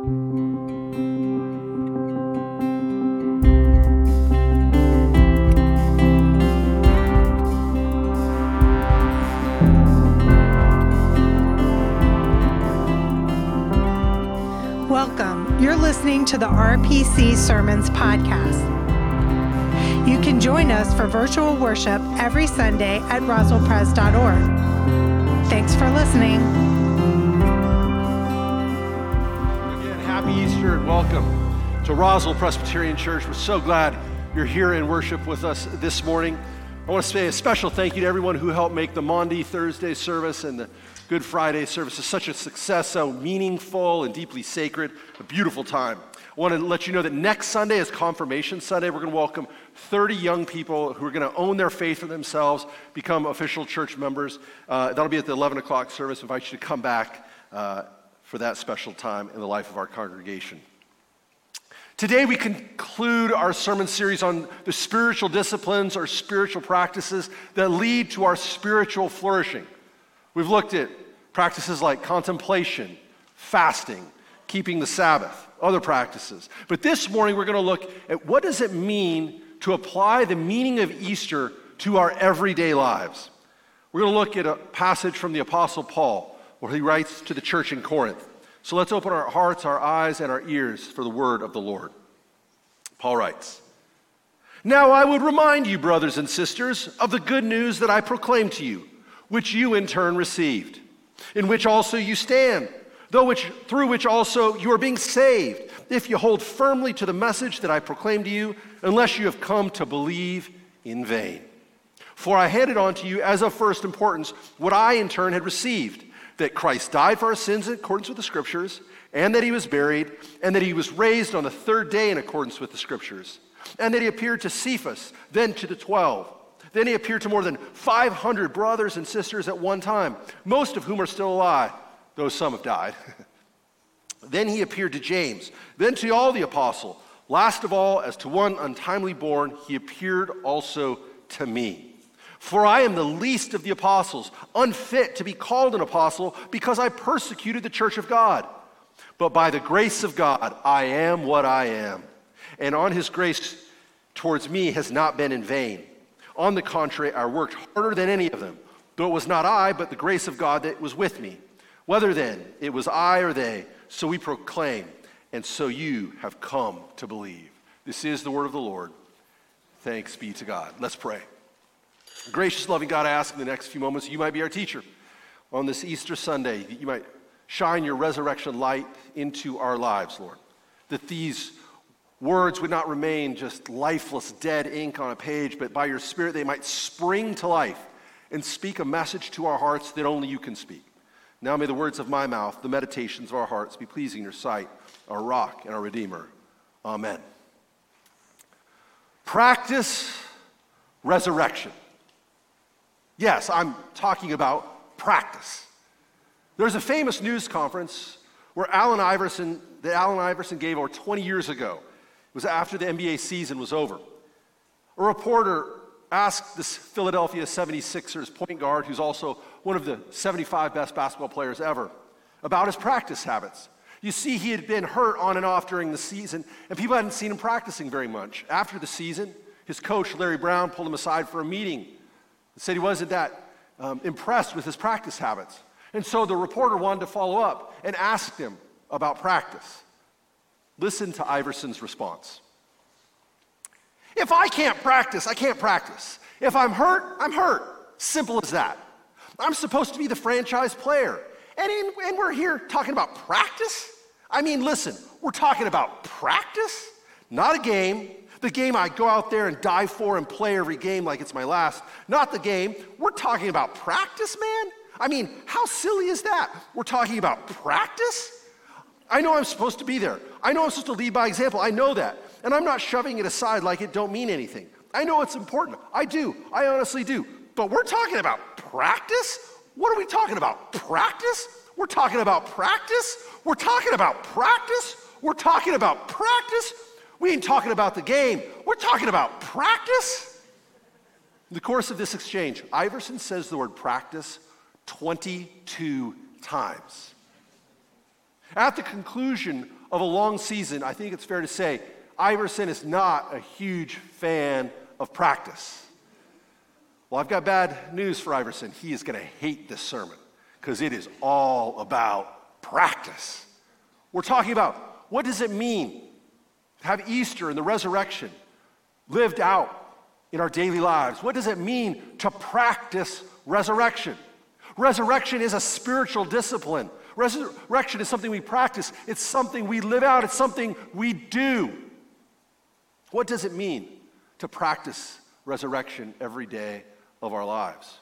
Welcome. You're listening to the RPC Sermons Podcast. You can join us for virtual worship every Sunday at roswellpres.org. Thanks for listening. Happy Easter and welcome to Roswell Presbyterian Church. We're so glad you're here in worship with us this morning. I want to say a special thank you to everyone who helped make the Maundy Thursday service and the Good Friday service such a success, so meaningful and deeply sacred, a beautiful time. I want to let you know that next Sunday is Confirmation Sunday. We're going to welcome 30 young people who are going to own their faith for themselves, become official church members. Uh, that'll be at the 11 o'clock service. I invite you to come back uh, for that special time in the life of our congregation. Today, we conclude our sermon series on the spiritual disciplines or spiritual practices that lead to our spiritual flourishing. We've looked at practices like contemplation, fasting, keeping the Sabbath, other practices. But this morning, we're going to look at what does it mean to apply the meaning of Easter to our everyday lives. We're going to look at a passage from the Apostle Paul where he writes to the church in Corinth. So let's open our hearts, our eyes, and our ears for the word of the Lord. Paul writes Now I would remind you, brothers and sisters, of the good news that I proclaimed to you, which you in turn received, in which also you stand, though which, through which also you are being saved, if you hold firmly to the message that I proclaimed to you, unless you have come to believe in vain. For I handed on to you as of first importance what I in turn had received that Christ died for our sins in accordance with the Scriptures, and that he was buried, and that he was raised on the third day in accordance with the Scriptures, and that he appeared to Cephas, then to the twelve. Then he appeared to more than 500 brothers and sisters at one time, most of whom are still alive, though some have died. then he appeared to James, then to all the apostles. Last of all, as to one untimely born, he appeared also to me. For I am the least of the apostles, unfit to be called an apostle, because I persecuted the church of God. But by the grace of God, I am what I am. And on his grace towards me has not been in vain. On the contrary, I worked harder than any of them, though it was not I, but the grace of God that was with me. Whether then it was I or they, so we proclaim, and so you have come to believe. This is the word of the Lord. Thanks be to God. Let's pray. Gracious, loving God, I ask in the next few moments you might be our teacher on this Easter Sunday, you might shine your resurrection light into our lives, Lord. That these words would not remain just lifeless, dead ink on a page, but by your Spirit they might spring to life and speak a message to our hearts that only you can speak. Now may the words of my mouth, the meditations of our hearts be pleasing in your sight, our rock and our Redeemer. Amen. Practice resurrection. Yes, I'm talking about practice. There's a famous news conference where Allen Iverson, that Allen Iverson gave over 20 years ago. It was after the NBA season was over. A reporter asked this Philadelphia 76ers point guard, who's also one of the 75 best basketball players ever, about his practice habits. You see, he had been hurt on and off during the season, and people hadn't seen him practicing very much. After the season, his coach, Larry Brown, pulled him aside for a meeting said he wasn't that um, impressed with his practice habits. And so the reporter wanted to follow up and asked him about practice. Listen to Iverson's response. If I can't practice, I can't practice. If I'm hurt, I'm hurt. Simple as that. I'm supposed to be the franchise player. And, in, and we're here talking about practice? I mean, listen, we're talking about practice, not a game, the game I go out there and die for and play every game like it's my last. Not the game. We're talking about practice, man. I mean, how silly is that? We're talking about practice? I know I'm supposed to be there. I know I'm supposed to lead by example. I know that. And I'm not shoving it aside like it don't mean anything. I know it's important. I do. I honestly do. But we're talking about practice? What are we talking about? Practice? We're talking about practice? We're talking about practice? We're talking about practice? We ain't talking about the game, we're talking about practice. In the course of this exchange, Iverson says the word practice 22 times. At the conclusion of a long season, I think it's fair to say Iverson is not a huge fan of practice. Well, I've got bad news for Iverson. He is going to hate this sermon because it is all about practice. We're talking about what does it mean have Easter and the resurrection lived out in our daily lives? What does it mean to practice resurrection? Resurrection is a spiritual discipline. Resurrection is something we practice, it's something we live out, it's something we do. What does it mean to practice resurrection every day of our lives?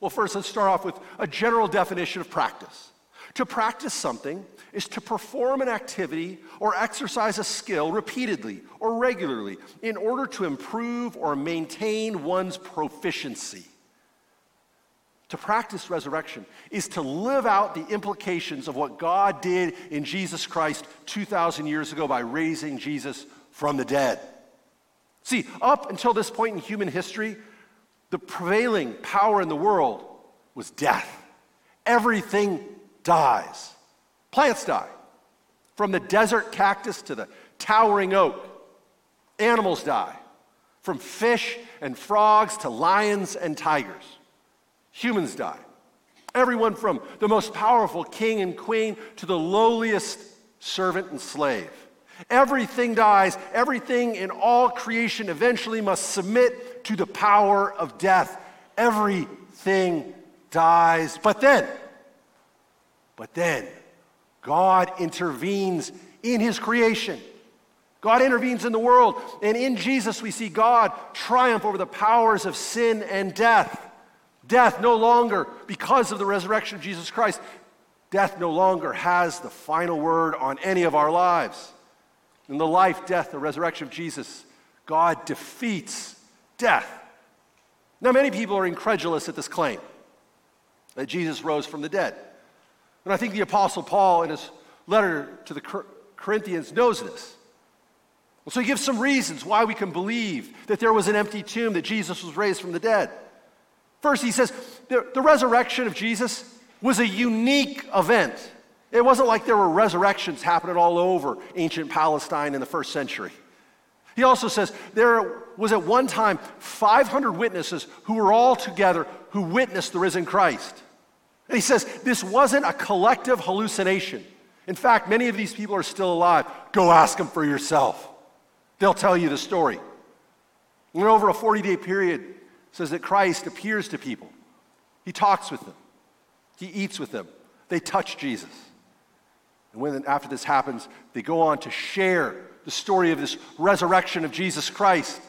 Well, first, let's start off with a general definition of practice. To practice something is to perform an activity or exercise a skill repeatedly or regularly in order to improve or maintain one's proficiency. To practice resurrection is to live out the implications of what God did in Jesus Christ 2,000 years ago by raising Jesus from the dead. See, up until this point in human history, the prevailing power in the world was death. Everything dies. Plants die. From the desert cactus to the towering oak, animals die. From fish and frogs to lions and tigers humans die. Everyone from the most powerful king and queen to the lowliest servant and slave. Everything dies. Everything in all creation eventually must submit to the power of death. Everything dies. But then, but then, God intervenes in his creation. God intervenes in the world. And in Jesus, we see God triumph over the powers of sin and death. Death no longer, because of the resurrection of Jesus Christ, death no longer has the final word on any of our lives. In the life, death, the resurrection of Jesus, God defeats death. Now, many people are incredulous at this claim that Jesus rose from the dead. And I think the Apostle Paul, in his letter to the Corinthians, knows this. So he gives some reasons why we can believe that there was an empty tomb, that Jesus was raised from the dead. First, he says the, the resurrection of Jesus was a unique event. It wasn't like there were resurrections happening all over ancient Palestine in the first century. He also says there was at one time 500 witnesses who were all together who witnessed the risen Christ. And he says this wasn't a collective hallucination. In fact, many of these people are still alive. Go ask them for yourself. They'll tell you the story. And over a 40 day period, says that Christ appears to people. He talks with them. He eats with them. They touch Jesus. And when after this happens, they go on to share the story of this resurrection of Jesus Christ.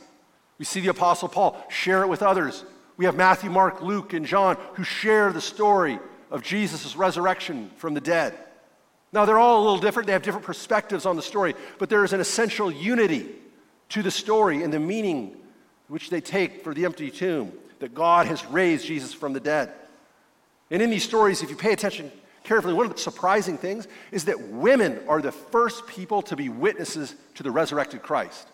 We see the Apostle Paul share it with others. We have Matthew, Mark, Luke, and John who share the story of Jesus' resurrection from the dead. Now, they're all a little different. They have different perspectives on the story, but there is an essential unity to the story and the meaning which they take for the empty tomb, that God has raised Jesus from the dead. And in these stories, if you pay attention carefully, one of the surprising things is that women are the first people to be witnesses to the resurrected Christ.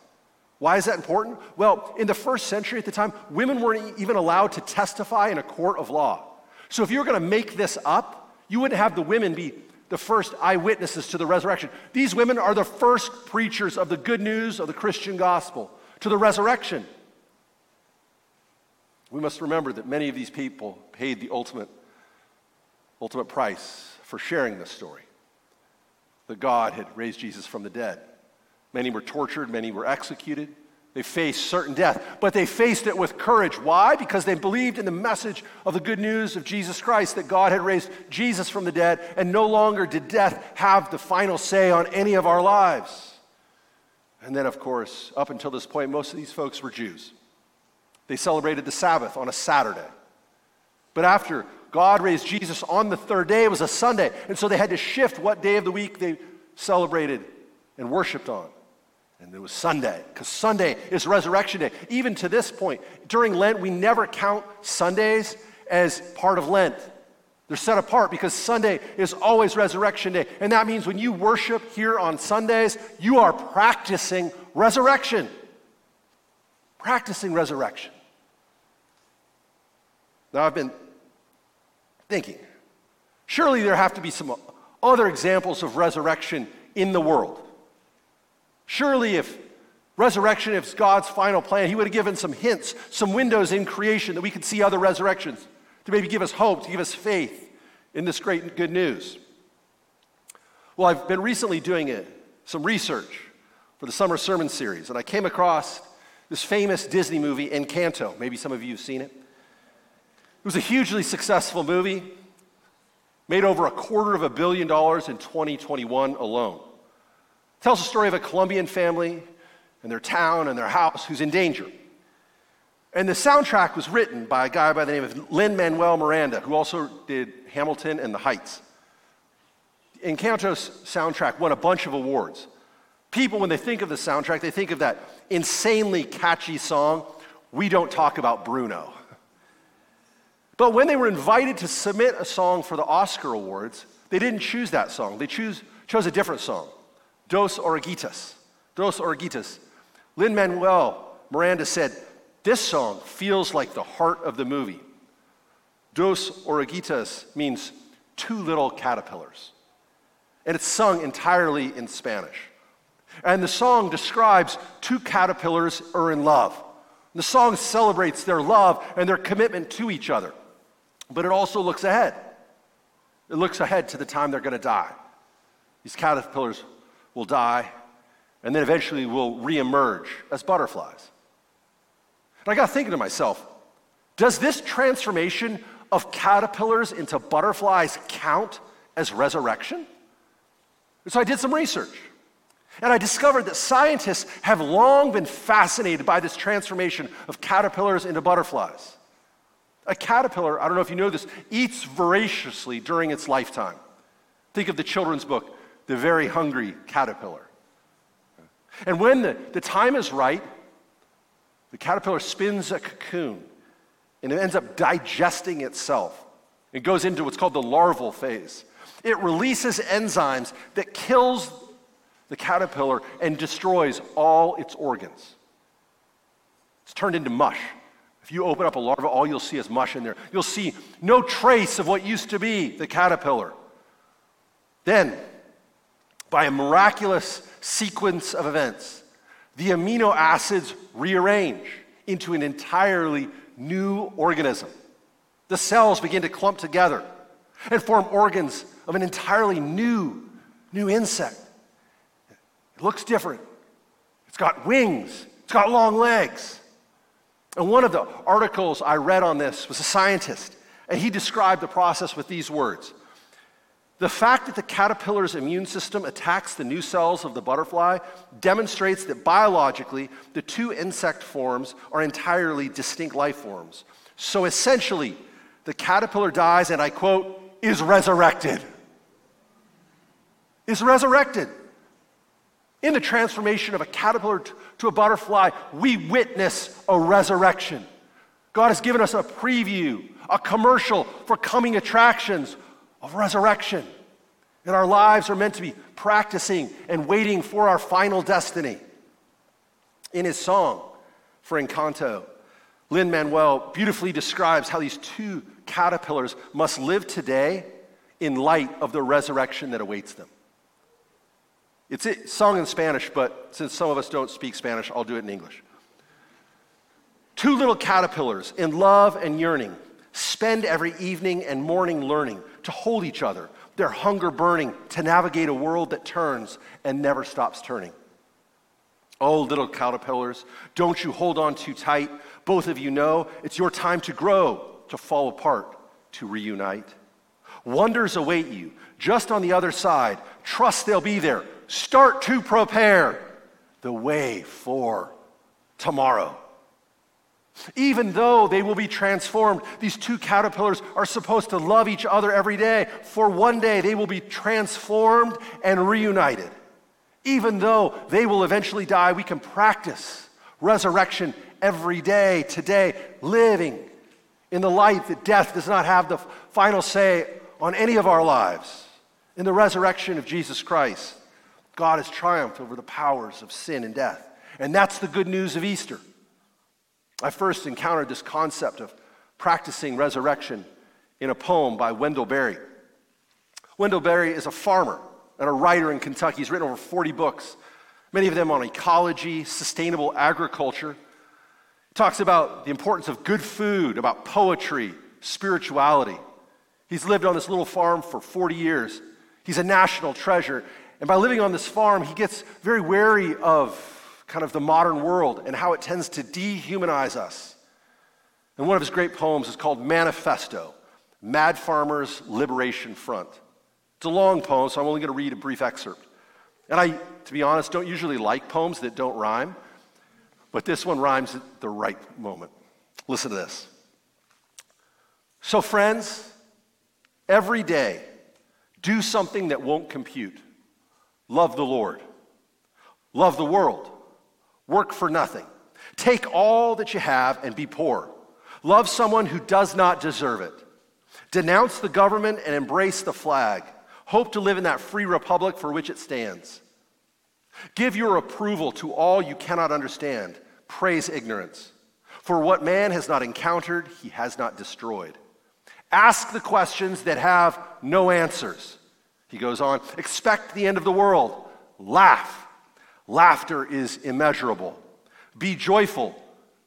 Why is that important? Well, in the first century at the time, women weren't even allowed to testify in a court of law. So if you were going to make this up, you wouldn't have the women be the first eyewitnesses to the resurrection. These women are the first preachers of the good news of the Christian gospel to the resurrection. We must remember that many of these people paid the ultimate, ultimate price for sharing this story that God had raised Jesus from the dead. Many were tortured, many were executed. They faced certain death, but they faced it with courage. Why? Because they believed in the message of the good news of Jesus Christ that God had raised Jesus from the dead, and no longer did death have the final say on any of our lives. And then, of course, up until this point, most of these folks were Jews. They celebrated the Sabbath on a Saturday. But after God raised Jesus on the third day, it was a Sunday. And so they had to shift what day of the week they celebrated and worshiped on. And it was Sunday, because Sunday is Resurrection Day. Even to this point, during Lent, we never count Sundays as part of Lent. They're set apart because Sunday is always Resurrection Day. And that means when you worship here on Sundays, you are practicing resurrection. Practicing resurrection. Now, I've been thinking, surely there have to be some other examples of resurrection in the world. Surely, if resurrection is God's final plan, He would have given some hints, some windows in creation that we could see other resurrections to maybe give us hope, to give us faith in this great good news. Well, I've been recently doing a, some research for the summer sermon series, and I came across this famous Disney movie, Encanto. Maybe some of you have seen it. It was a hugely successful movie, made over a quarter of a billion dollars in 2021 alone. Tells the story of a Colombian family and their town and their house who's in danger. And the soundtrack was written by a guy by the name of Lin Manuel Miranda, who also did Hamilton and The Heights. Encanto's soundtrack won a bunch of awards. People, when they think of the soundtrack, they think of that insanely catchy song, We Don't Talk About Bruno. But when they were invited to submit a song for the Oscar Awards, they didn't choose that song. They choose, chose a different song, Dos Oruguitas. Dos Oruguitas. Lin Manuel Miranda said, This song feels like the heart of the movie. Dos Oruguitas means two little caterpillars. And it's sung entirely in Spanish. And the song describes two caterpillars are in love. The song celebrates their love and their commitment to each other. But it also looks ahead. It looks ahead to the time they're going to die. These caterpillars will die and then eventually will reemerge as butterflies. And I got thinking to myself, does this transformation of caterpillars into butterflies count as resurrection? And so I did some research. And I discovered that scientists have long been fascinated by this transformation of caterpillars into butterflies. A caterpillar, I don't know if you know this, eats voraciously during its lifetime. Think of the children's book, The Very Hungry Caterpillar. And when the, the time is right, the caterpillar spins a cocoon and it ends up digesting itself. It goes into what's called the larval phase. It releases enzymes that kills the caterpillar and destroys all its organs. It's turned into mush. If you open up a larva, all you'll see is mush in there. You'll see no trace of what used to be the caterpillar. Then, by a miraculous sequence of events, the amino acids rearrange into an entirely new organism. The cells begin to clump together and form organs of an entirely new, new insect. It looks different. It's got wings, it's got long legs. And one of the articles I read on this was a scientist, and he described the process with these words The fact that the caterpillar's immune system attacks the new cells of the butterfly demonstrates that biologically, the two insect forms are entirely distinct life forms. So essentially, the caterpillar dies, and I quote, is resurrected. Is resurrected. In the transformation of a caterpillar to a butterfly, we witness a resurrection. God has given us a preview, a commercial for coming attractions of resurrection. And our lives are meant to be practicing and waiting for our final destiny. In his song for Encanto, Lin Manuel beautifully describes how these two caterpillars must live today in light of the resurrection that awaits them. It's a song in Spanish, but since some of us don't speak Spanish, I'll do it in English. Two little caterpillars in love and yearning spend every evening and morning learning to hold each other, their hunger burning to navigate a world that turns and never stops turning. Oh, little caterpillars, don't you hold on too tight. Both of you know it's your time to grow, to fall apart, to reunite. Wonders await you just on the other side. Trust they'll be there start to prepare the way for tomorrow. Even though they will be transformed, these two caterpillars are supposed to love each other every day, for one day they will be transformed and reunited. Even though they will eventually die, we can practice resurrection every day, today, living in the light that death does not have the final say on any of our lives, in the resurrection of Jesus Christ. God has triumphed over the powers of sin and death. And that's the good news of Easter. I first encountered this concept of practicing resurrection in a poem by Wendell Berry. Wendell Berry is a farmer and a writer in Kentucky. He's written over 40 books, many of them on ecology, sustainable agriculture. He talks about the importance of good food, about poetry, spirituality. He's lived on this little farm for 40 years. He's a national treasure. And by living on this farm, he gets very wary of kind of the modern world and how it tends to dehumanize us. And one of his great poems is called Manifesto Mad Farmers Liberation Front. It's a long poem, so I'm only going to read a brief excerpt. And I, to be honest, don't usually like poems that don't rhyme, but this one rhymes at the right moment. Listen to this. So, friends, every day, do something that won't compute. Love the Lord. Love the world. Work for nothing. Take all that you have and be poor. Love someone who does not deserve it. Denounce the government and embrace the flag. Hope to live in that free republic for which it stands. Give your approval to all you cannot understand. Praise ignorance. For what man has not encountered, he has not destroyed. Ask the questions that have no answers. He goes on, expect the end of the world. Laugh. Laughter is immeasurable. Be joyful,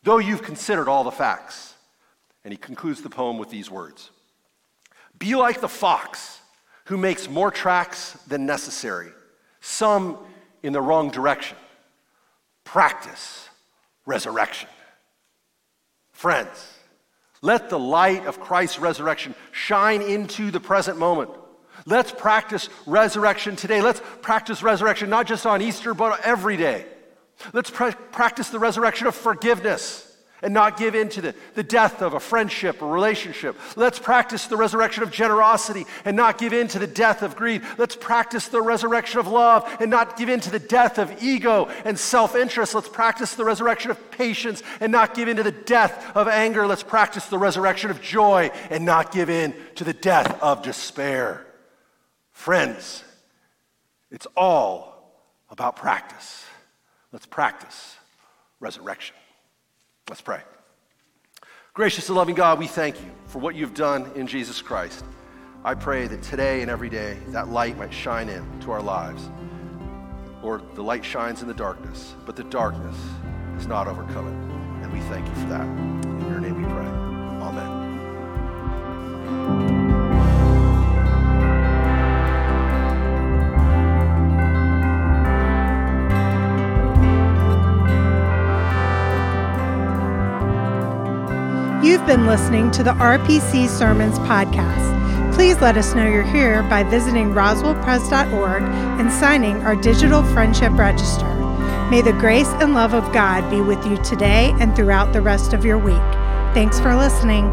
though you've considered all the facts. And he concludes the poem with these words Be like the fox who makes more tracks than necessary, some in the wrong direction. Practice resurrection. Friends, let the light of Christ's resurrection shine into the present moment. Let's practice resurrection today. Let's practice resurrection not just on Easter, but every day. Let's practice the resurrection of forgiveness and not give in to the, the death of a friendship or relationship. Let's practice the resurrection of generosity and not give in to the death of greed. Let's practice the resurrection of love and not give in to the death of ego and self interest. Let's practice the resurrection of patience and not give in to the death of anger. Let's practice the resurrection of joy and not give in to the death of despair. Friends, it's all about practice. Let's practice resurrection. Let's pray. Gracious and loving God, we thank you for what you've done in Jesus Christ. I pray that today and every day that light might shine in to our lives. Lord, the light shines in the darkness, but the darkness is not overcome. And we thank you for that. You've been listening to the RPC Sermons podcast. Please let us know you're here by visiting roswellpres.org and signing our digital friendship register. May the grace and love of God be with you today and throughout the rest of your week. Thanks for listening.